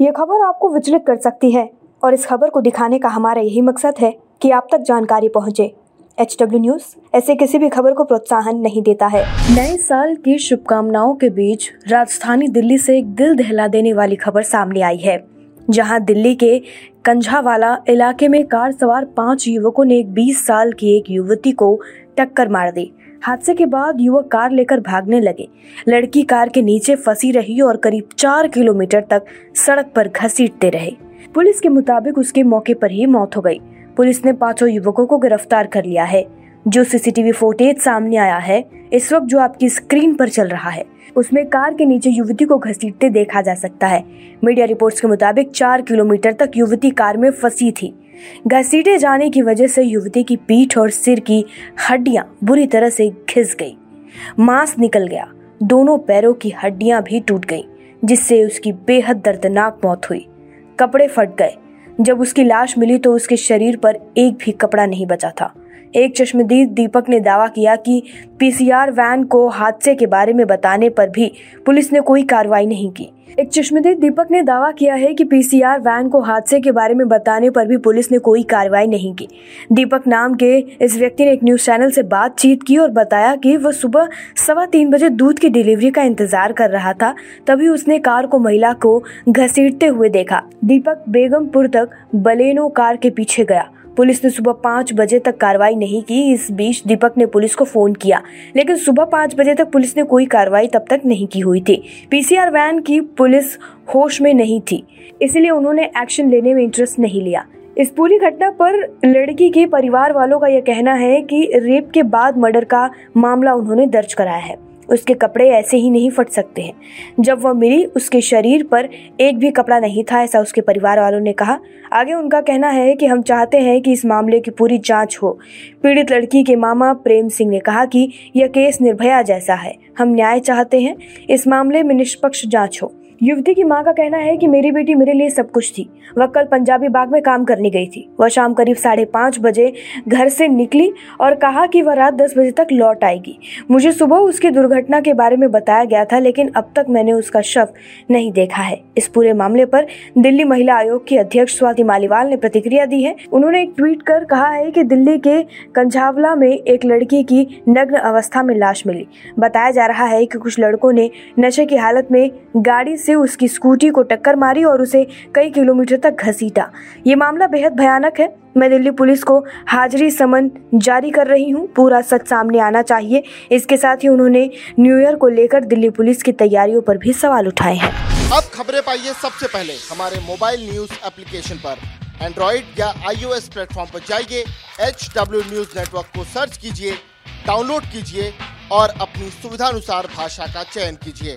ये खबर आपको विचलित कर सकती है और इस खबर को दिखाने का हमारा यही मकसद है कि आप तक जानकारी पहुँचे। एच डब्ल्यू न्यूज़ ऐसे किसी भी खबर को प्रोत्साहन नहीं देता है। नए साल की शुभकामनाओं के बीच राजधानी दिल्ली से एक दिल दहला देने वाली खबर सामने आई है, जहाँ दिल्ली के कंझावाला इलाके में कार सवार पाँच युवकों ने एक 20 साल की एक युवती को टक्कर मार दी। हादसे के बाद युवक कार लेकर भागने लगे। लड़की कार के नीचे फंसी रही और करीब चार किलोमीटर तक सड़क पर घसीटते रहे। पुलिस के मुताबिक उसके मौके पर ही मौत हो गई। पुलिस ने पाँचों युवकों को गिरफ़्तार कर लिया है। जो सीसीटीवी फुटेज सामने आया है, इस वक्त जो आपकी स्क्रीन पर चल रहा है, उसमें कार के नीचे युवती को घसीटते देखा जा सकता है। मीडिया रिपोर्ट्स के मुताबिक चार किलोमीटर तक युवती कार में फंसी थी। घसीटे जाने की वजह से युवती की पीठ और सिर की हड्डियाँ बुरी तरह से घिस गई। मांस निकल गया। दोनों पैरों की हड्डियाँ भी टूट गई, जिससे उसकी बेहद दर्दनाक मौत हुई। कपड़े फट गए। जब उसकी लाश मिली तो उसके शरीर पर एक भी कपड़ा नहीं बचा था। एक चश्मदीद दीपक ने दावा किया कि पीसीआर वैन को हादसे के बारे में बताने पर भी पुलिस ने कोई कार्रवाई नहीं की। एक चश्मदीद दीपक ने दावा किया है कि पीसीआर वैन को हादसे के बारे में बताने पर भी पुलिस ने कोई कार्रवाई नहीं की। दीपक नाम के इस व्यक्ति ने एक न्यूज़ चैनल से बातचीत की और बताया कि वह सुबह सवा तीन बजे दूध की डिलीवरी का इंतज़ार कर रहा था, तभी उसने कार को महिला को घसीटते हुए देखा। दीपक बेगमपुर तक बलेनो कार के पीछे गया। पुलिस ने सुबह पाँच बजे तक कार्रवाई नहीं की। इस बीच दीपक ने पुलिस को फ़ोन किया, लेकिन सुबह पाँच बजे तक पुलिस ने कोई कार्रवाई तब तक नहीं की हुई थी। पीसीआर वैन की पुलिस होश में नहीं थी, इसलिए उन्होंने एक्शन लेने में इंटरेस्ट नहीं लिया। इस पूरी घटना पर लड़की के परिवार वालों का यह कहना है कि रेप के बाद मर्डर का मामला उन्होंने दर्ज कराया है। उसके कपड़े ऐसे ही नहीं फट सकते हैं। जब वह मिली, उसके शरीर पर एक भी कपड़ा नहीं था, ऐसा उसके परिवार वालों ने कहा। आगे उनका कहना है कि हम चाहते हैं कि इस मामले की पूरी जाँच हो। पीड़ित लड़की के मामा प्रेम सिंह ने कहा कि यह केस निर्भया जैसा है। हम न्याय चाहते हैं, इस मामले में निष्पक्ष जाँच हो। युवती की माँ का कहना है कि मेरी बेटी मेरे लिए सब कुछ थी। वह कल पंजाबी बाग में काम करने गई थी। वह शाम करीब साढ़े पाँच बजे घर से निकली और कहा कि वह रात दस बजे तक लौट आएगी। मुझे सुबह उसकी दुर्घटना के बारे में बताया गया था, लेकिन अब तक मैंने उसका शव नहीं देखा है। इस पूरे मामले पर दिल्ली महिला आयोग की अध्यक्ष स्वाति मालीवाल ने प्रतिक्रिया दी है। उन्होंने एक ट्वीट कर कहा है कि दिल्ली के कंझावला में एक लड़की की नग्न अवस्था में लाश मिली। बताया जा रहा है कि कुछ लड़कों ने नशे की हालत में गाड़ी से से उसकी स्कूटी को टक्कर मारी और उसे कई किलोमीटर तक घसीटा। ये मामला बेहद भयानक है। मैं दिल्ली पुलिस को हाजिरी समन जारी कर रही हूँ। पूरा सच सामने आना चाहिए। इसके साथ ही उन्होंने न्यू ईयर को लेकर दिल्ली पुलिस की तैयारियों पर भी सवाल उठाए हैं। अब खबरें पाइए सबसे पहले हमारे मोबाइल न्यूज़ एप्लीकेशन पर। एंड्रॉइड या आईओएस प्लेटफॉर्म पर जाइए एच डब्ल्यू न्यूज़ नेटवर्क को सर्च कीजिए, डाउनलोड कीजिए और अपनी सुविधानुसार भाषा का चयन कीजिए।